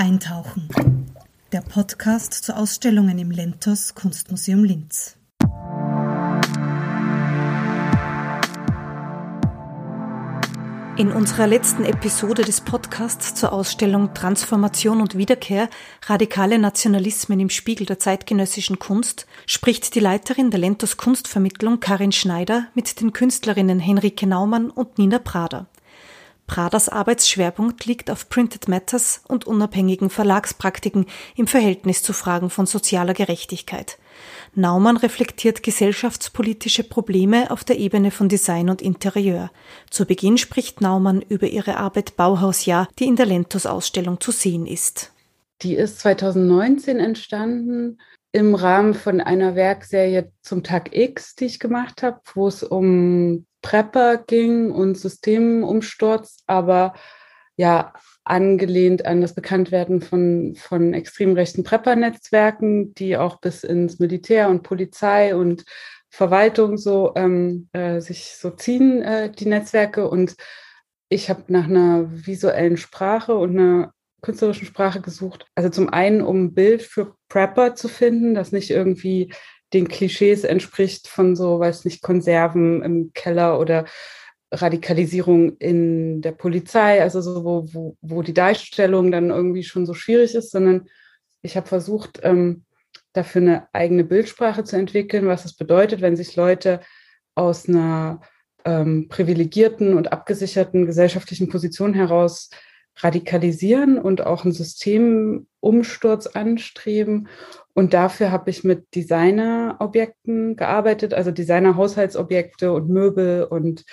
Eintauchen. Der Podcast zu Ausstellungen im Lentos Kunstmuseum Linz. In unserer letzten Episode des Podcasts zur Ausstellung Transformation und Wiederkehr radikale Nationalismen im Spiegel der zeitgenössischen Kunst spricht die Leiterin der Lentos Kunstvermittlung Karin Schneider mit den Künstlerinnen Henrike Naumann und Nina Prader. Praders Arbeitsschwerpunkt liegt auf Printed Matters und unabhängigen Verlagspraktiken im Verhältnis zu Fragen von sozialer Gerechtigkeit. Naumann reflektiert gesellschaftspolitische Probleme auf der Ebene von Design und Interieur. Zu Beginn spricht Naumann über ihre Arbeit Bauhausjahr, die in der Lentos-Ausstellung zu sehen ist. Die ist 2019 entstanden im Rahmen von einer Werkserie zum Tag X, die ich gemacht habe, wo es um Prepper ging und Systemumsturz, aber ja, angelehnt an das Bekanntwerden von, von extrem rechten Prepper-Netzwerken, die auch bis ins Militär und Polizei und Verwaltung so ähm, äh, sich so ziehen, äh, die Netzwerke. Und ich habe nach einer visuellen Sprache und einer künstlerischen Sprache gesucht. Also zum einen, um ein Bild für Prepper zu finden, das nicht irgendwie den Klischees entspricht von so, weiß nicht, Konserven im Keller oder Radikalisierung in der Polizei, also so, wo, wo, wo die Darstellung dann irgendwie schon so schwierig ist, sondern ich habe versucht, ähm, dafür eine eigene Bildsprache zu entwickeln, was es bedeutet, wenn sich Leute aus einer ähm, privilegierten und abgesicherten gesellschaftlichen Position heraus radikalisieren und auch einen Systemumsturz anstreben. Und dafür habe ich mit Designerobjekten gearbeitet, also Designer-Haushaltsobjekte und Möbel und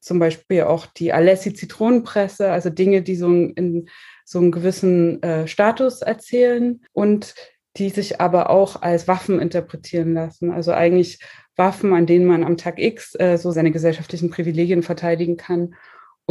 zum Beispiel auch die Alessi Zitronenpresse, also Dinge, die so in so einen gewissen äh, Status erzählen und die sich aber auch als Waffen interpretieren lassen. Also eigentlich Waffen, an denen man am Tag X äh, so seine gesellschaftlichen Privilegien verteidigen kann.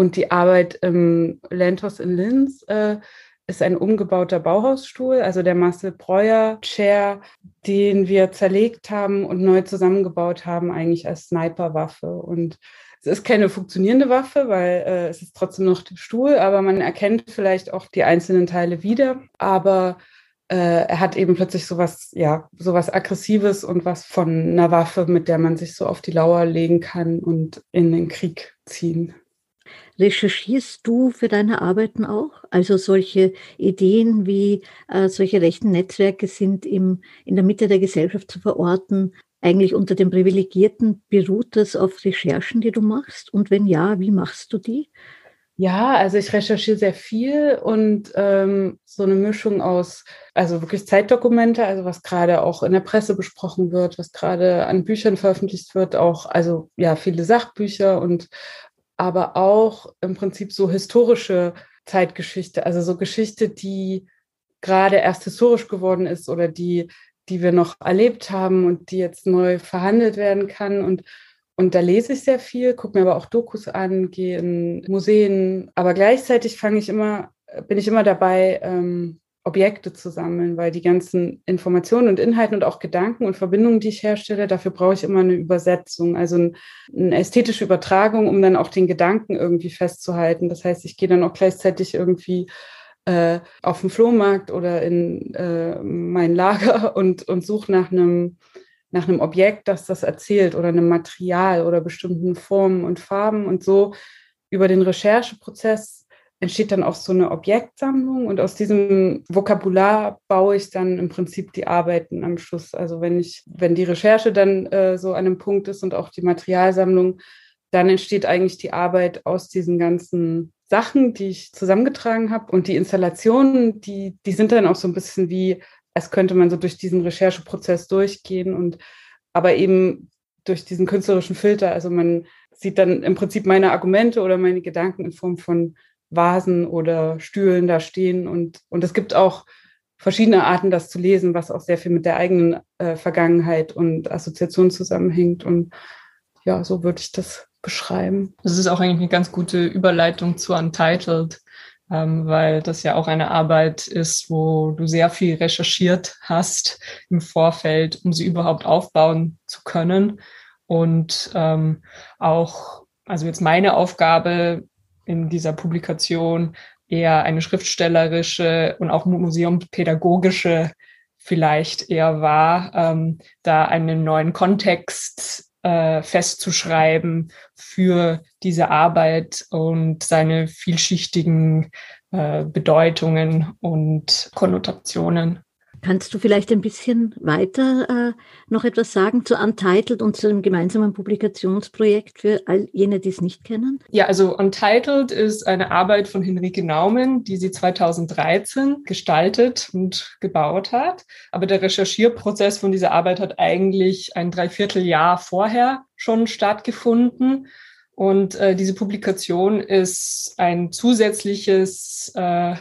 Und die Arbeit im Lentos in Linz äh, ist ein umgebauter Bauhausstuhl, also der Marcel Breuer Chair, den wir zerlegt haben und neu zusammengebaut haben, eigentlich als Sniperwaffe. Und es ist keine funktionierende Waffe, weil äh, es ist trotzdem noch der Stuhl, aber man erkennt vielleicht auch die einzelnen Teile wieder. Aber äh, er hat eben plötzlich sowas, ja, sowas Aggressives und was von einer Waffe, mit der man sich so auf die Lauer legen kann und in den Krieg ziehen. Recherchierst du für deine Arbeiten auch? Also solche Ideen wie äh, solche rechten Netzwerke sind im, in der Mitte der Gesellschaft zu verorten, eigentlich unter den Privilegierten beruht das auf Recherchen, die du machst? Und wenn ja, wie machst du die? Ja, also ich recherchiere sehr viel und ähm, so eine Mischung aus, also wirklich Zeitdokumente, also was gerade auch in der Presse besprochen wird, was gerade an Büchern veröffentlicht wird, auch, also ja, viele Sachbücher und aber auch im Prinzip so historische Zeitgeschichte, also so Geschichte, die gerade erst historisch geworden ist oder die die wir noch erlebt haben und die jetzt neu verhandelt werden kann. Und, und da lese ich sehr viel, gucke mir aber auch Dokus an, gehe in Museen. Aber gleichzeitig fange ich immer, bin ich immer dabei, ähm, Objekte zu sammeln, weil die ganzen Informationen und Inhalte und auch Gedanken und Verbindungen, die ich herstelle, dafür brauche ich immer eine Übersetzung, also ein, eine ästhetische Übertragung, um dann auch den Gedanken irgendwie festzuhalten. Das heißt, ich gehe dann auch gleichzeitig irgendwie äh, auf dem Flohmarkt oder in äh, mein Lager und, und suche nach einem nach einem Objekt, das das erzählt oder einem Material oder bestimmten Formen und Farben und so über den Rechercheprozess entsteht dann auch so eine Objektsammlung und aus diesem Vokabular baue ich dann im Prinzip die Arbeiten am Schluss. Also wenn ich, wenn die Recherche dann äh, so an einem Punkt ist und auch die Materialsammlung, dann entsteht eigentlich die Arbeit aus diesen ganzen Sachen, die ich zusammengetragen habe. Und die Installationen, die, die sind dann auch so ein bisschen wie, als könnte man so durch diesen Rechercheprozess durchgehen und aber eben durch diesen künstlerischen Filter. Also man sieht dann im Prinzip meine Argumente oder meine Gedanken in Form von Vasen oder Stühlen da stehen. Und, und es gibt auch verschiedene Arten, das zu lesen, was auch sehr viel mit der eigenen äh, Vergangenheit und Assoziation zusammenhängt. Und ja, so würde ich das beschreiben. Das ist auch eigentlich eine ganz gute Überleitung zu Untitled, ähm, weil das ja auch eine Arbeit ist, wo du sehr viel recherchiert hast im Vorfeld, um sie überhaupt aufbauen zu können. Und ähm, auch, also jetzt meine Aufgabe in dieser Publikation eher eine schriftstellerische und auch museumspädagogische vielleicht eher war, ähm, da einen neuen Kontext äh, festzuschreiben für diese Arbeit und seine vielschichtigen äh, Bedeutungen und Konnotationen. Kannst du vielleicht ein bisschen weiter äh, noch etwas sagen zu Untitled und zu dem gemeinsamen Publikationsprojekt für all jene, die es nicht kennen? Ja, also Untitled ist eine Arbeit von Henrike Naumann, die sie 2013 gestaltet und gebaut hat. Aber der Recherchierprozess von dieser Arbeit hat eigentlich ein Dreivierteljahr vorher schon stattgefunden. Und äh, diese Publikation ist ein zusätzliches äh,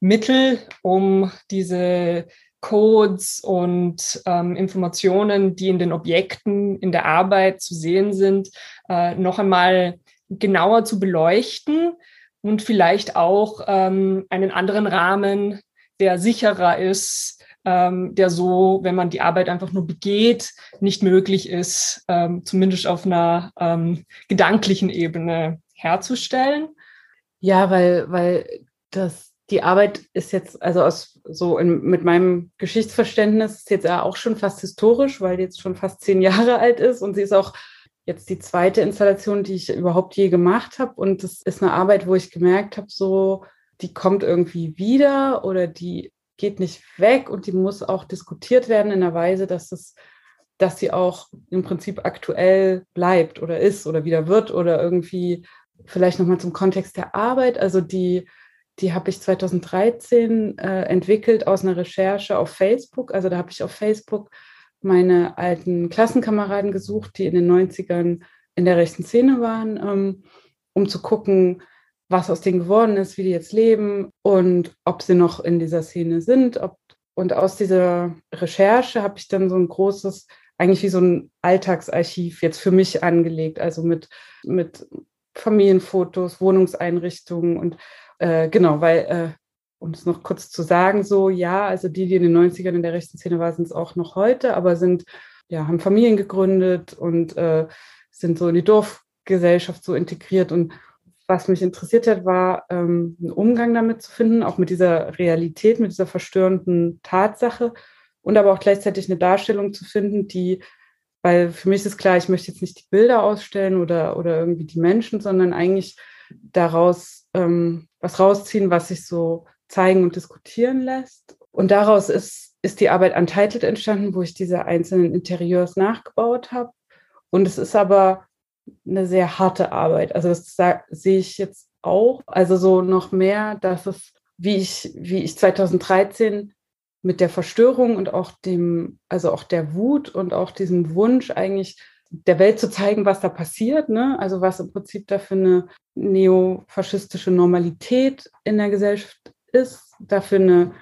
Mittel, um diese Codes und ähm, Informationen, die in den Objekten in der Arbeit zu sehen sind, äh, noch einmal genauer zu beleuchten und vielleicht auch ähm, einen anderen Rahmen, der sicherer ist, ähm, der so, wenn man die Arbeit einfach nur begeht, nicht möglich ist, ähm, zumindest auf einer ähm, gedanklichen Ebene herzustellen. Ja, weil, weil das die Arbeit ist jetzt, also aus so in, mit meinem Geschichtsverständnis ist jetzt auch schon fast historisch, weil die jetzt schon fast zehn Jahre alt ist und sie ist auch jetzt die zweite Installation, die ich überhaupt je gemacht habe. Und das ist eine Arbeit, wo ich gemerkt habe, so, die kommt irgendwie wieder oder die geht nicht weg und die muss auch diskutiert werden in einer Weise, dass es dass sie auch im Prinzip aktuell bleibt oder ist oder wieder wird oder irgendwie vielleicht nochmal zum Kontext der Arbeit. Also die die habe ich 2013 äh, entwickelt aus einer Recherche auf Facebook. Also da habe ich auf Facebook meine alten Klassenkameraden gesucht, die in den 90ern in der rechten Szene waren, ähm, um zu gucken, was aus denen geworden ist, wie die jetzt leben und ob sie noch in dieser Szene sind. Ob, und aus dieser Recherche habe ich dann so ein großes, eigentlich wie so ein Alltagsarchiv jetzt für mich angelegt, also mit, mit Familienfotos, Wohnungseinrichtungen und äh, genau, weil, äh, um es noch kurz zu sagen, so, ja, also die, die in den 90ern in der rechten Szene waren, sind es auch noch heute, aber sind, ja, haben Familien gegründet und äh, sind so in die Dorfgesellschaft so integriert. Und was mich interessiert hat, war, ähm, einen Umgang damit zu finden, auch mit dieser Realität, mit dieser verstörenden Tatsache und aber auch gleichzeitig eine Darstellung zu finden, die weil für mich ist klar, ich möchte jetzt nicht die Bilder ausstellen oder, oder irgendwie die Menschen, sondern eigentlich daraus ähm, was rausziehen, was sich so zeigen und diskutieren lässt. Und daraus ist, ist die Arbeit Untitled entstanden, wo ich diese einzelnen Interieurs nachgebaut habe. Und es ist aber eine sehr harte Arbeit. Also das sehe ich jetzt auch. Also so noch mehr, dass es, wie ich, wie ich 2013 mit der Verstörung und auch dem, also auch der Wut und auch diesem Wunsch eigentlich der Welt zu zeigen, was da passiert, ne? also was im Prinzip da für eine neofaschistische Normalität in der Gesellschaft ist, dafür eine,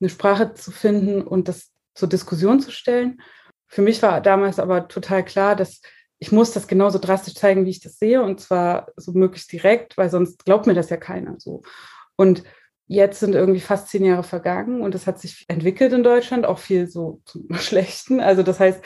eine Sprache zu finden und das zur Diskussion zu stellen. Für mich war damals aber total klar, dass ich muss das genauso drastisch zeigen, wie ich das sehe, und zwar so möglichst direkt, weil sonst glaubt mir das ja keiner so. Und jetzt sind irgendwie fast zehn Jahre vergangen und es hat sich entwickelt in Deutschland, auch viel so zum Schlechten. Also das heißt,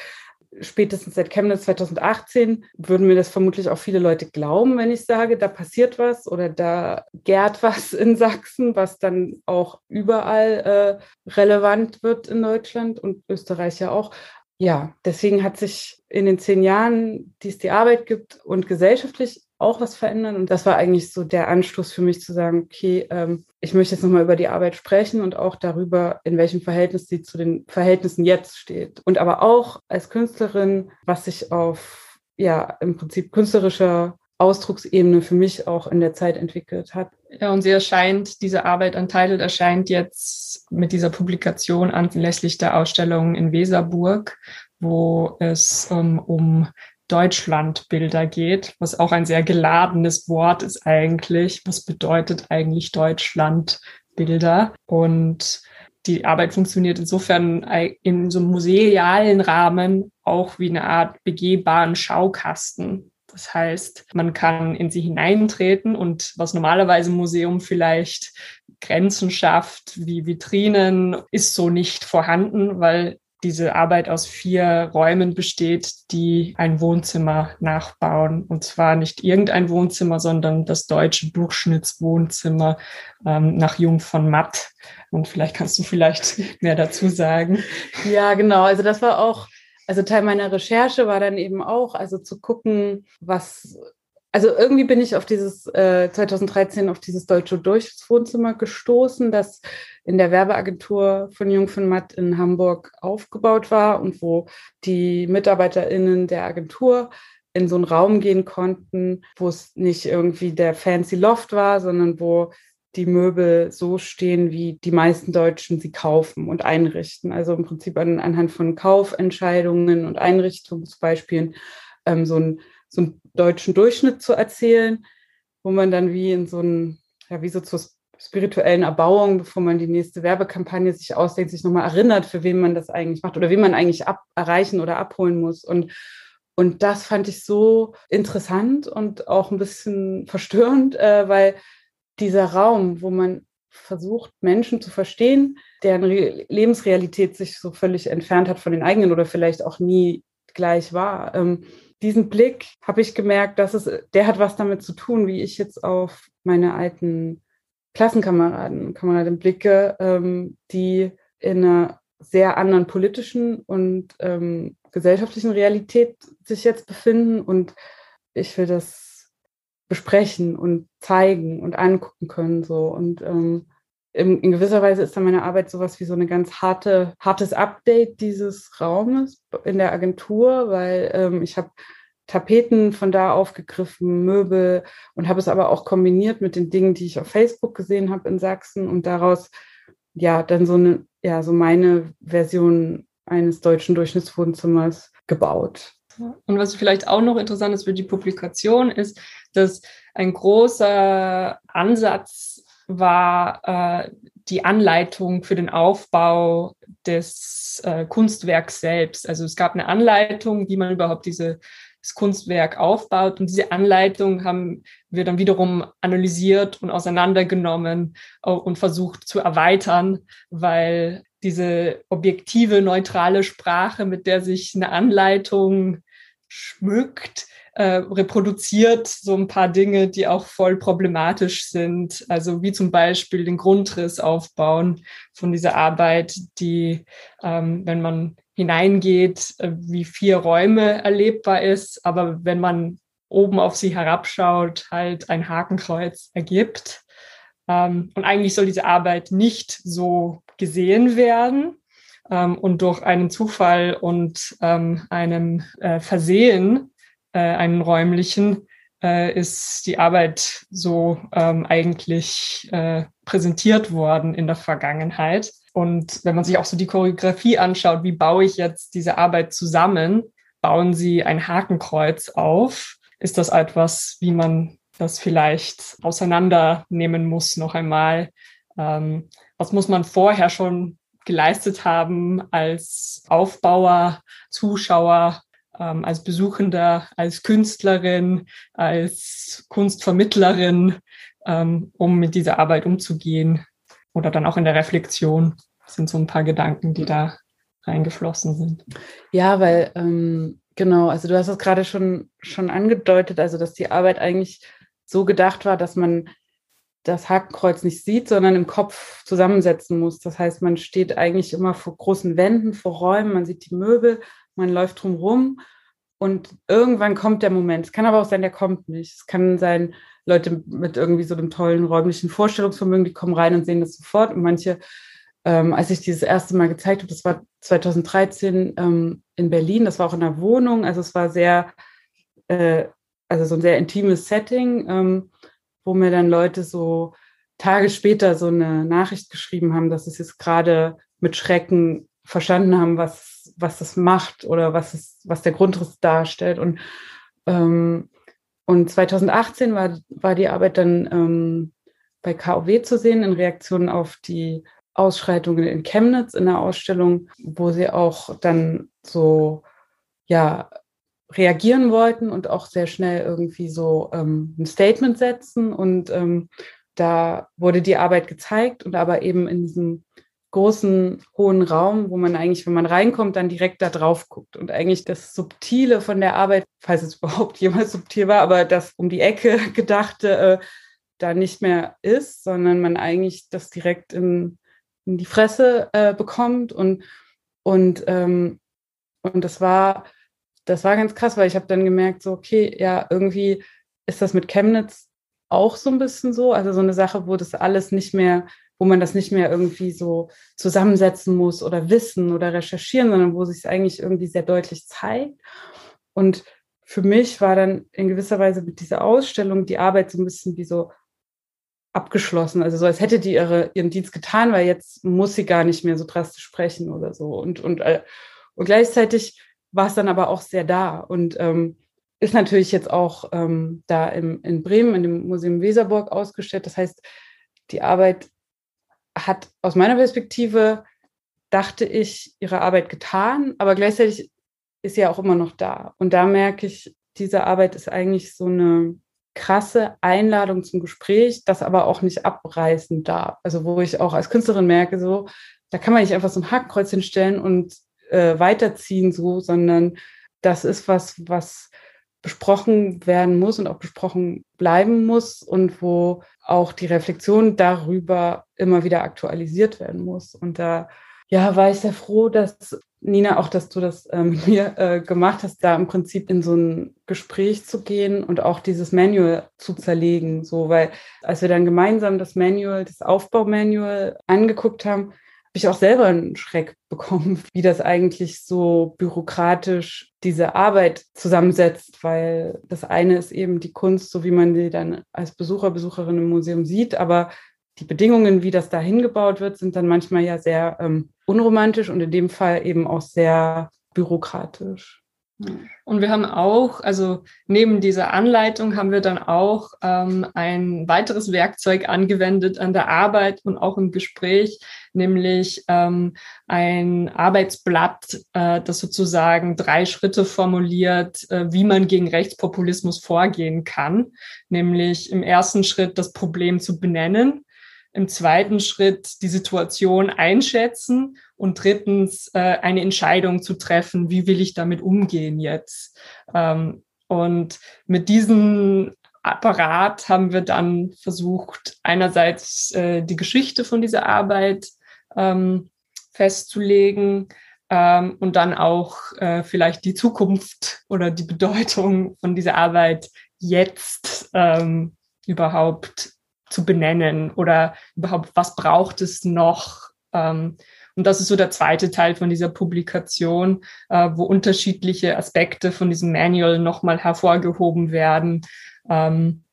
spätestens seit Chemnitz 2018 würden mir das vermutlich auch viele Leute glauben, wenn ich sage, da passiert was oder da gärt was in Sachsen, was dann auch überall äh, relevant wird in Deutschland und Österreich ja auch. Ja, deswegen hat sich in den zehn Jahren, die es die Arbeit gibt und gesellschaftlich auch was verändern. Und das war eigentlich so der Anstoß für mich zu sagen, okay, ähm, ich möchte jetzt nochmal über die Arbeit sprechen und auch darüber, in welchem Verhältnis sie zu den Verhältnissen jetzt steht. Und aber auch als Künstlerin, was sich auf, ja, im Prinzip künstlerischer Ausdrucksebene für mich auch in der Zeit entwickelt hat. Ja, und sie erscheint, diese Arbeit Untitled erscheint jetzt mit dieser Publikation anlässlich der Ausstellung in Weserburg, wo es ähm, um Deutschlandbilder geht, was auch ein sehr geladenes Wort ist eigentlich. Was bedeutet eigentlich Deutschlandbilder? Und die Arbeit funktioniert insofern in so einem musealen Rahmen auch wie eine Art begehbaren Schaukasten. Das heißt, man kann in sie hineintreten und was normalerweise im Museum vielleicht Grenzen schafft, wie Vitrinen, ist so nicht vorhanden, weil diese Arbeit aus vier Räumen besteht, die ein Wohnzimmer nachbauen. Und zwar nicht irgendein Wohnzimmer, sondern das deutsche Durchschnittswohnzimmer ähm, nach Jung von Matt. Und vielleicht kannst du vielleicht mehr dazu sagen. Ja, genau. Also das war auch, also Teil meiner Recherche war dann eben auch, also zu gucken, was also irgendwie bin ich auf dieses äh, 2013 auf dieses deutsche Durchschnittswohnzimmer gestoßen, das in der Werbeagentur von Jung von Matt in Hamburg aufgebaut war und wo die MitarbeiterInnen der Agentur in so einen Raum gehen konnten, wo es nicht irgendwie der fancy Loft war, sondern wo die Möbel so stehen, wie die meisten Deutschen sie kaufen und einrichten. Also im Prinzip an, anhand von Kaufentscheidungen und Einrichtungsbeispielen ähm, so, ein, so einen deutschen Durchschnitt zu erzählen, wo man dann wie in so einem, ja, wie so zur spirituellen Erbauung, bevor man die nächste Werbekampagne sich ausdenkt, sich nochmal erinnert, für wen man das eigentlich macht oder wen man eigentlich ab, erreichen oder abholen muss. Und, und das fand ich so interessant und auch ein bisschen verstörend, äh, weil dieser Raum, wo man versucht, Menschen zu verstehen, deren Re Lebensrealität sich so völlig entfernt hat von den eigenen oder vielleicht auch nie gleich war. Ähm, diesen Blick habe ich gemerkt, dass es, der hat was damit zu tun, wie ich jetzt auf meine alten Klassenkameraden und Kameradinnen blicke, ähm, die in einer sehr anderen politischen und ähm, gesellschaftlichen Realität sich jetzt befinden. Und ich will das besprechen und zeigen und angucken können. So. Und ähm, in, in, gewisser Weise ist dann meine Arbeit sowas wie so eine ganz harte, hartes Update dieses Raumes in der Agentur, weil ähm, ich habe Tapeten von da aufgegriffen, Möbel und habe es aber auch kombiniert mit den Dingen, die ich auf Facebook gesehen habe in Sachsen und daraus ja dann so eine, ja, so meine Version eines deutschen Durchschnittswohnzimmers gebaut. Und was vielleicht auch noch interessant ist für die Publikation, ist, dass ein großer Ansatz war äh, die Anleitung für den Aufbau des äh, Kunstwerks selbst. Also es gab eine Anleitung, wie man überhaupt diese das Kunstwerk aufbaut. Und diese Anleitung haben wir dann wiederum analysiert und auseinandergenommen und versucht zu erweitern, weil diese objektive, neutrale Sprache, mit der sich eine Anleitung schmückt, äh, reproduziert so ein paar Dinge, die auch voll problematisch sind. Also wie zum Beispiel den Grundriss aufbauen von dieser Arbeit, die, ähm, wenn man hineingeht, äh, wie vier Räume erlebbar ist, aber wenn man oben auf sie herabschaut, halt ein Hakenkreuz ergibt. Ähm, und eigentlich soll diese Arbeit nicht so gesehen werden. Ähm, und durch einen Zufall und ähm, einem äh, Versehen, äh, einen räumlichen, ist die Arbeit so eigentlich präsentiert worden in der Vergangenheit. Und wenn man sich auch so die Choreografie anschaut, wie baue ich jetzt diese Arbeit zusammen? Bauen Sie ein Hakenkreuz auf? Ist das etwas, wie man das vielleicht auseinandernehmen muss noch einmal? Ähm, was muss man vorher schon geleistet haben als Aufbauer, Zuschauer, ähm, als Besuchender, als Künstlerin, als Kunstvermittlerin, ähm, um mit dieser Arbeit umzugehen? oder dann auch in der Reflexion sind so ein paar Gedanken, die da reingeflossen sind. Ja, weil ähm, genau, also du hast es gerade schon, schon angedeutet, also dass die Arbeit eigentlich so gedacht war, dass man das Hakenkreuz nicht sieht, sondern im Kopf zusammensetzen muss. Das heißt, man steht eigentlich immer vor großen Wänden, vor Räumen, man sieht die Möbel, man läuft drumherum und irgendwann kommt der Moment. Es kann aber auch sein, der kommt nicht. Es kann sein, Leute mit irgendwie so einem tollen räumlichen Vorstellungsvermögen, die kommen rein und sehen das sofort. Und manche, ähm, als ich dieses erste Mal gezeigt habe, das war 2013 ähm, in Berlin, das war auch in einer Wohnung. Also es war sehr, äh, also so ein sehr intimes Setting, ähm, wo mir dann Leute so Tage später so eine Nachricht geschrieben haben, dass es jetzt gerade mit Schrecken verstanden haben, was was das macht oder was, es, was der Grundriss darstellt. Und, ähm, und 2018 war, war die Arbeit dann ähm, bei KOW zu sehen in Reaktion auf die Ausschreitungen in Chemnitz in der Ausstellung, wo sie auch dann so, ja, reagieren wollten und auch sehr schnell irgendwie so ähm, ein Statement setzen. Und ähm, da wurde die Arbeit gezeigt und aber eben in diesem großen, hohen Raum, wo man eigentlich, wenn man reinkommt, dann direkt da drauf guckt. Und eigentlich das Subtile von der Arbeit, falls es überhaupt jemals subtil war, aber das um die Ecke gedachte, äh, da nicht mehr ist, sondern man eigentlich das direkt in, in die Fresse äh, bekommt. Und, und, ähm, und das war, das war ganz krass, weil ich habe dann gemerkt, so, okay, ja, irgendwie ist das mit Chemnitz auch so ein bisschen so. Also so eine Sache, wo das alles nicht mehr wo man das nicht mehr irgendwie so zusammensetzen muss oder wissen oder recherchieren, sondern wo sich es eigentlich irgendwie sehr deutlich zeigt. Und für mich war dann in gewisser Weise mit dieser Ausstellung die Arbeit so ein bisschen wie so abgeschlossen. Also so, als hätte die ihre, ihren Dienst getan, weil jetzt muss sie gar nicht mehr so drastisch sprechen oder so. Und, und, äh, und gleichzeitig war es dann aber auch sehr da und ähm, ist natürlich jetzt auch ähm, da im, in Bremen in dem Museum Weserburg ausgestellt. Das heißt, die Arbeit hat aus meiner Perspektive, dachte ich, ihre Arbeit getan, aber gleichzeitig ist sie ja auch immer noch da. Und da merke ich, diese Arbeit ist eigentlich so eine krasse Einladung zum Gespräch, das aber auch nicht abreißen darf. Also wo ich auch als Künstlerin merke, so, da kann man nicht einfach so ein Hackkreuz hinstellen und äh, weiterziehen, so, sondern das ist was, was besprochen werden muss und auch besprochen bleiben muss und wo auch die Reflexion darüber immer wieder aktualisiert werden muss. Und da ja, war ich sehr froh, dass Nina, auch dass du das äh, mit mir äh, gemacht hast, da im Prinzip in so ein Gespräch zu gehen und auch dieses Manual zu zerlegen. So, weil als wir dann gemeinsam das Manual, das Aufbaumanual angeguckt haben, habe ich auch selber einen Schreck bekommen, wie das eigentlich so bürokratisch diese Arbeit zusammensetzt, weil das eine ist eben die Kunst, so wie man sie dann als Besucher, Besucherin im Museum sieht, aber die Bedingungen, wie das da hingebaut wird, sind dann manchmal ja sehr ähm, unromantisch und in dem Fall eben auch sehr bürokratisch. Und wir haben auch, also neben dieser Anleitung haben wir dann auch ähm, ein weiteres Werkzeug angewendet an der Arbeit und auch im Gespräch, nämlich ähm, ein Arbeitsblatt, äh, das sozusagen drei Schritte formuliert, äh, wie man gegen Rechtspopulismus vorgehen kann. Nämlich im ersten Schritt das Problem zu benennen, im zweiten Schritt die Situation einschätzen und drittens äh, eine Entscheidung zu treffen, wie will ich damit umgehen jetzt. Ähm, und mit diesem Apparat haben wir dann versucht, einerseits äh, die Geschichte von dieser Arbeit ähm, festzulegen ähm, und dann auch äh, vielleicht die Zukunft oder die Bedeutung von dieser Arbeit jetzt ähm, überhaupt zu benennen oder überhaupt, was braucht es noch? Ähm, und das ist so der zweite Teil von dieser Publikation, äh, wo unterschiedliche Aspekte von diesem Manual nochmal hervorgehoben werden ähm,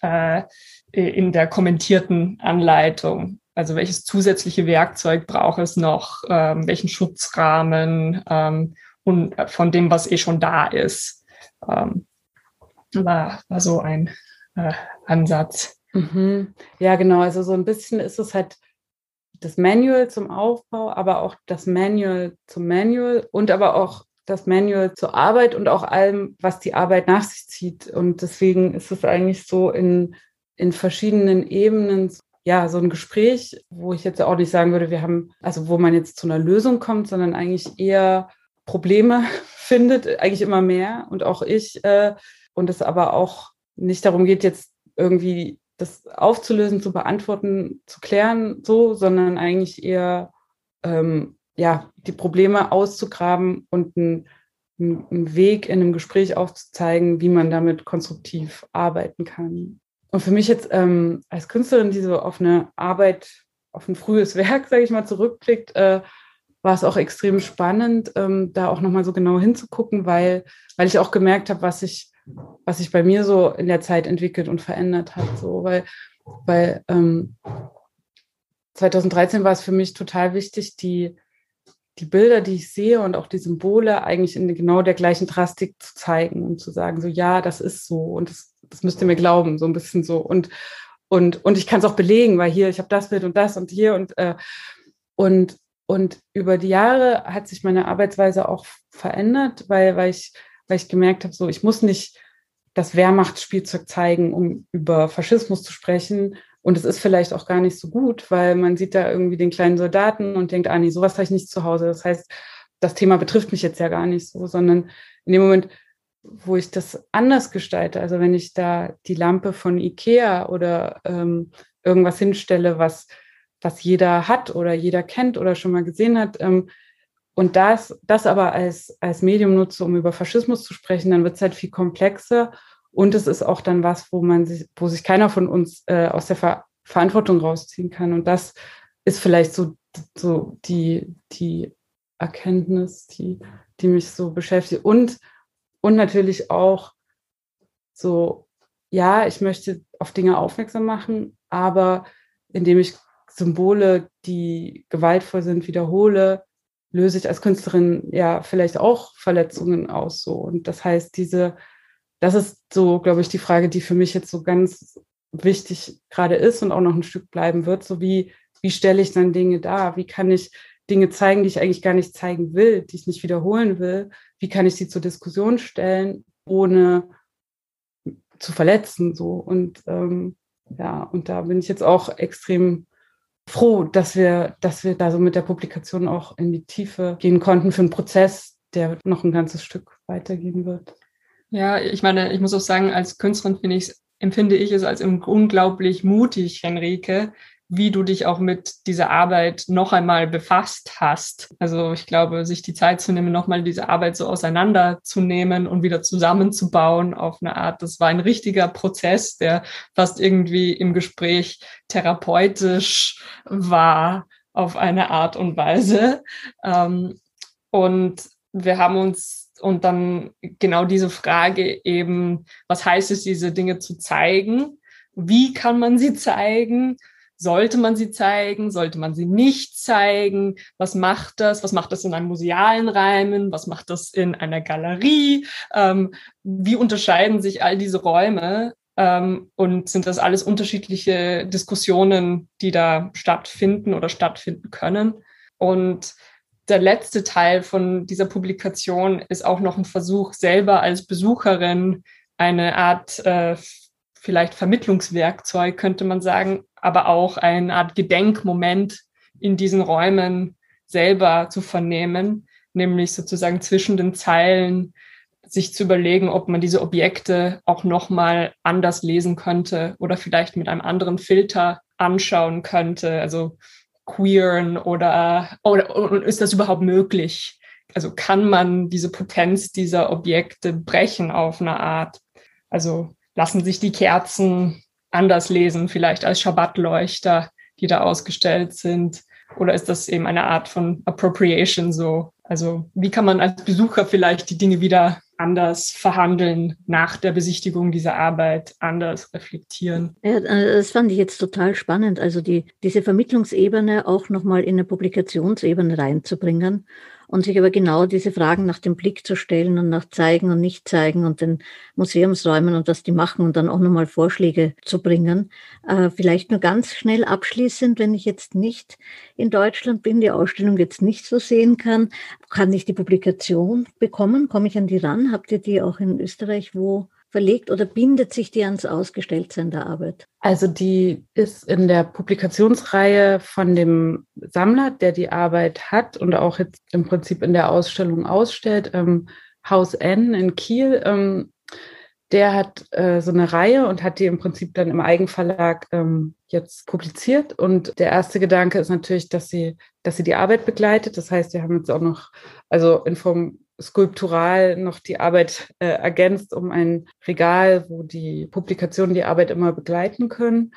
äh, in der kommentierten Anleitung. Also welches zusätzliche Werkzeug braucht es noch, ähm, welchen Schutzrahmen ähm, und von dem, was eh schon da ist. Ähm, war, war so ein äh, Ansatz. Mhm. Ja, genau. Also so ein bisschen ist es halt das Manual zum Aufbau, aber auch das Manual zum Manual und aber auch das Manual zur Arbeit und auch allem, was die Arbeit nach sich zieht. Und deswegen ist es eigentlich so in, in verschiedenen Ebenen, ja, so ein Gespräch, wo ich jetzt auch nicht sagen würde, wir haben, also wo man jetzt zu einer Lösung kommt, sondern eigentlich eher Probleme findet, eigentlich immer mehr und auch ich. Äh, und es aber auch nicht darum geht, jetzt irgendwie das aufzulösen, zu beantworten, zu klären, so, sondern eigentlich eher ähm, ja, die Probleme auszugraben und einen, einen Weg in einem Gespräch aufzuzeigen, wie man damit konstruktiv arbeiten kann. Und für mich jetzt ähm, als Künstlerin, die so auf eine Arbeit, auf ein frühes Werk, sage ich mal, zurückblickt, äh, war es auch extrem spannend, ähm, da auch nochmal so genau hinzugucken, weil, weil ich auch gemerkt habe, was ich was sich bei mir so in der Zeit entwickelt und verändert hat. So, weil, weil ähm, 2013 war es für mich total wichtig, die, die Bilder, die ich sehe und auch die Symbole eigentlich in genau der gleichen Drastik zu zeigen und zu sagen, so ja, das ist so und das, das müsst ihr mir glauben, so ein bisschen so. Und, und, und ich kann es auch belegen, weil hier, ich habe das Bild und das und hier und, äh, und, und über die Jahre hat sich meine Arbeitsweise auch verändert, weil, weil ich weil ich gemerkt habe, so ich muss nicht das Wehrmachtsspielzeug zeigen, um über Faschismus zu sprechen, Und es ist vielleicht auch gar nicht so gut, weil man sieht da irgendwie den kleinen Soldaten und denkt, ah nee, sowas habe ich nicht zu Hause. Das heißt, das Thema betrifft mich jetzt ja gar nicht so, sondern in dem Moment, wo ich das anders gestalte, also wenn ich da die Lampe von Ikea oder ähm, irgendwas hinstelle, was, was jeder hat oder jeder kennt oder schon mal gesehen hat, ähm, und das, das aber als, als Medium nutze, um über Faschismus zu sprechen, dann wird es halt viel komplexer. Und es ist auch dann was, wo man sich, wo sich keiner von uns äh, aus der Ver Verantwortung rausziehen kann. Und das ist vielleicht so, so die, die Erkenntnis, die, die mich so beschäftigt. Und, und natürlich auch so, ja, ich möchte auf Dinge aufmerksam machen, aber indem ich Symbole, die gewaltvoll sind, wiederhole, löse ich als Künstlerin ja vielleicht auch Verletzungen aus so. Und das heißt, diese, das ist so, glaube ich, die Frage, die für mich jetzt so ganz wichtig gerade ist und auch noch ein Stück bleiben wird. So wie, wie stelle ich dann Dinge dar? Wie kann ich Dinge zeigen, die ich eigentlich gar nicht zeigen will, die ich nicht wiederholen will? Wie kann ich sie zur Diskussion stellen, ohne zu verletzen? So und ähm, ja, und da bin ich jetzt auch extrem froh, dass wir, dass wir da so mit der Publikation auch in die Tiefe gehen konnten für einen Prozess, der noch ein ganzes Stück weitergehen wird. Ja, ich meine, ich muss auch sagen, als Künstlerin finde ich empfinde ich es als unglaublich mutig, Henrike, wie du dich auch mit dieser Arbeit noch einmal befasst hast. Also ich glaube, sich die Zeit zu nehmen, nochmal diese Arbeit so auseinanderzunehmen und wieder zusammenzubauen auf eine Art, das war ein richtiger Prozess, der fast irgendwie im Gespräch therapeutisch war auf eine Art und Weise. Ähm, und wir haben uns und dann genau diese Frage eben, was heißt es, diese Dinge zu zeigen? Wie kann man sie zeigen? Sollte man sie zeigen? Sollte man sie nicht zeigen? Was macht das? Was macht das in einem musealen Rahmen? Was macht das in einer Galerie? Ähm, wie unterscheiden sich all diese Räume? Ähm, und sind das alles unterschiedliche Diskussionen, die da stattfinden oder stattfinden können? Und der letzte Teil von dieser Publikation ist auch noch ein Versuch, selber als Besucherin eine Art äh, vielleicht Vermittlungswerkzeug, könnte man sagen, aber auch eine Art Gedenkmoment in diesen Räumen selber zu vernehmen, nämlich sozusagen zwischen den Zeilen sich zu überlegen, ob man diese Objekte auch nochmal anders lesen könnte oder vielleicht mit einem anderen Filter anschauen könnte. Also queeren oder, oder, oder ist das überhaupt möglich? Also kann man diese Potenz dieser Objekte brechen auf eine Art? Also lassen sich die Kerzen anders lesen, vielleicht als Schabbatleuchter, die da ausgestellt sind? Oder ist das eben eine Art von Appropriation so? Also wie kann man als Besucher vielleicht die Dinge wieder anders verhandeln nach der Besichtigung dieser Arbeit, anders reflektieren? Ja, äh, das fand ich jetzt total spannend, also die, diese Vermittlungsebene auch nochmal in eine Publikationsebene reinzubringen und sich aber genau diese Fragen nach dem Blick zu stellen und nach Zeigen und Nicht-Zeigen und den Museumsräumen und was die machen und dann auch nochmal Vorschläge zu bringen. Äh, vielleicht nur ganz schnell abschließend, wenn ich jetzt nicht in Deutschland bin, die Ausstellung jetzt nicht so sehen kann, kann ich die Publikation bekommen? Komme ich an die ran? Habt ihr die auch in Österreich wo verlegt oder bindet sich die ans Ausgestelltsein der Arbeit? Also die ist in der Publikationsreihe von dem Sammler, der die Arbeit hat und auch jetzt im Prinzip in der Ausstellung ausstellt, ähm, Haus N in Kiel. Ähm, der hat äh, so eine Reihe und hat die im Prinzip dann im Eigenverlag ähm, jetzt publiziert. Und der erste Gedanke ist natürlich, dass sie, dass sie die Arbeit begleitet. Das heißt, wir haben jetzt auch noch, also in Form skulptural noch die Arbeit äh, ergänzt um ein Regal, wo die Publikationen die Arbeit immer begleiten können.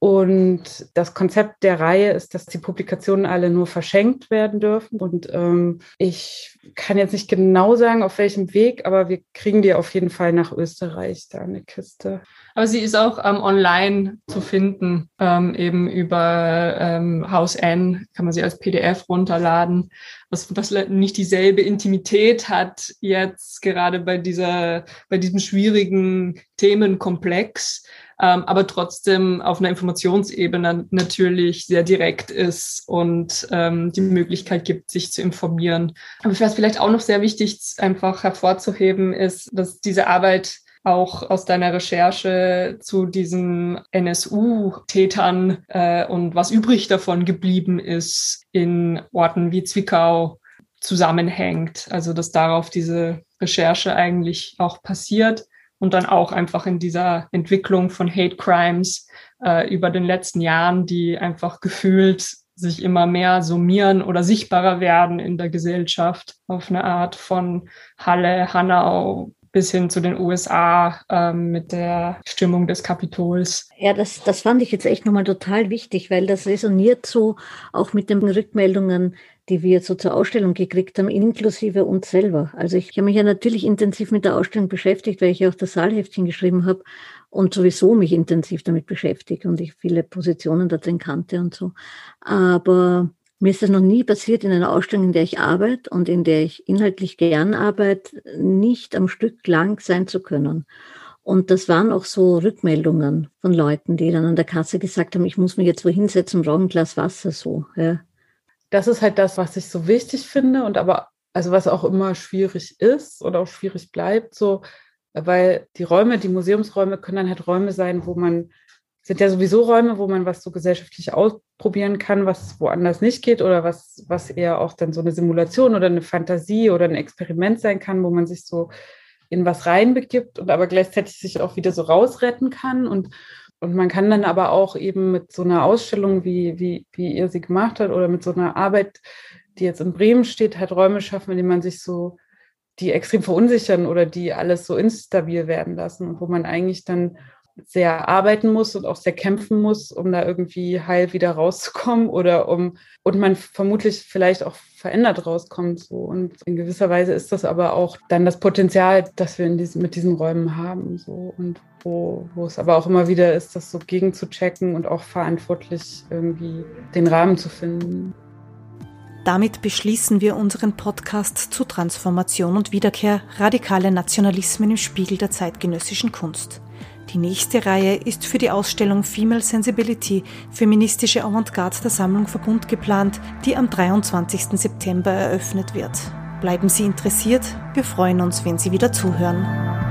Und das Konzept der Reihe ist, dass die Publikationen alle nur verschenkt werden dürfen. Und ähm, ich kann jetzt nicht genau sagen, auf welchem Weg, aber wir kriegen die auf jeden Fall nach Österreich, da eine Kiste. Aber sie ist auch ähm, online zu finden, ähm, eben über ähm, Haus N, kann man sie als PDF runterladen, was, was nicht dieselbe Intimität hat jetzt gerade bei dieser, bei diesem schwierigen Themenkomplex ähm, aber trotzdem auf einer Informationsebene natürlich sehr direkt ist und ähm, die Möglichkeit gibt, sich zu informieren. Aber was vielleicht auch noch sehr wichtig einfach hervorzuheben ist, dass diese Arbeit auch aus deiner Recherche zu diesen NSU-Tätern äh, und was übrig davon geblieben ist in Orten wie Zwickau zusammenhängt. Also dass darauf diese Recherche eigentlich auch passiert und dann auch einfach in dieser Entwicklung von Hate Crimes äh, über den letzten Jahren, die einfach gefühlt sich immer mehr summieren oder sichtbarer werden in der Gesellschaft auf eine Art von Halle, Hanau, bis hin zu den USA ähm, mit der Stimmung des Kapitols. Ja, das, das fand ich jetzt echt nochmal total wichtig, weil das resoniert so auch mit den Rückmeldungen, die wir so zur Ausstellung gekriegt haben, inklusive uns selber. Also ich, ich habe mich ja natürlich intensiv mit der Ausstellung beschäftigt, weil ich ja auch das Saalheftchen geschrieben habe und sowieso mich intensiv damit beschäftige und ich viele Positionen da drin kannte und so. Aber mir ist das noch nie passiert in einer Ausstellung, in der ich arbeite und in der ich inhaltlich gern arbeite, nicht am Stück lang sein zu können. Und das waren auch so Rückmeldungen von Leuten, die dann an der Kasse gesagt haben, ich muss mich jetzt wo hinsetzen brauche ein Glas Wasser, so. Ja. Das ist halt das, was ich so wichtig finde und aber, also was auch immer schwierig ist oder auch schwierig bleibt, so, weil die Räume, die Museumsräume können dann halt Räume sein, wo man sind ja sowieso Räume, wo man was so gesellschaftlich ausprobieren kann, was woanders nicht geht oder was, was eher auch dann so eine Simulation oder eine Fantasie oder ein Experiment sein kann, wo man sich so in was reinbegibt und aber gleichzeitig sich auch wieder so rausretten kann. Und, und man kann dann aber auch eben mit so einer Ausstellung, wie, wie, wie ihr sie gemacht habt, oder mit so einer Arbeit, die jetzt in Bremen steht, halt Räume schaffen, in denen man sich so, die extrem verunsichern oder die alles so instabil werden lassen und wo man eigentlich dann sehr arbeiten muss und auch sehr kämpfen muss, um da irgendwie heil wieder rauszukommen oder um und man vermutlich vielleicht auch verändert rauskommt. So. Und in gewisser Weise ist das aber auch dann das Potenzial, das wir in diesen, mit diesen Räumen haben. So. Und wo, wo es aber auch immer wieder ist, das so gegen zu checken und auch verantwortlich irgendwie den Rahmen zu finden. Damit beschließen wir unseren Podcast zu Transformation und Wiederkehr radikale Nationalismen im Spiegel der zeitgenössischen Kunst. Die nächste Reihe ist für die Ausstellung Female Sensibility, feministische Avantgarde der Sammlung Verbund geplant, die am 23. September eröffnet wird. Bleiben Sie interessiert, wir freuen uns, wenn Sie wieder zuhören.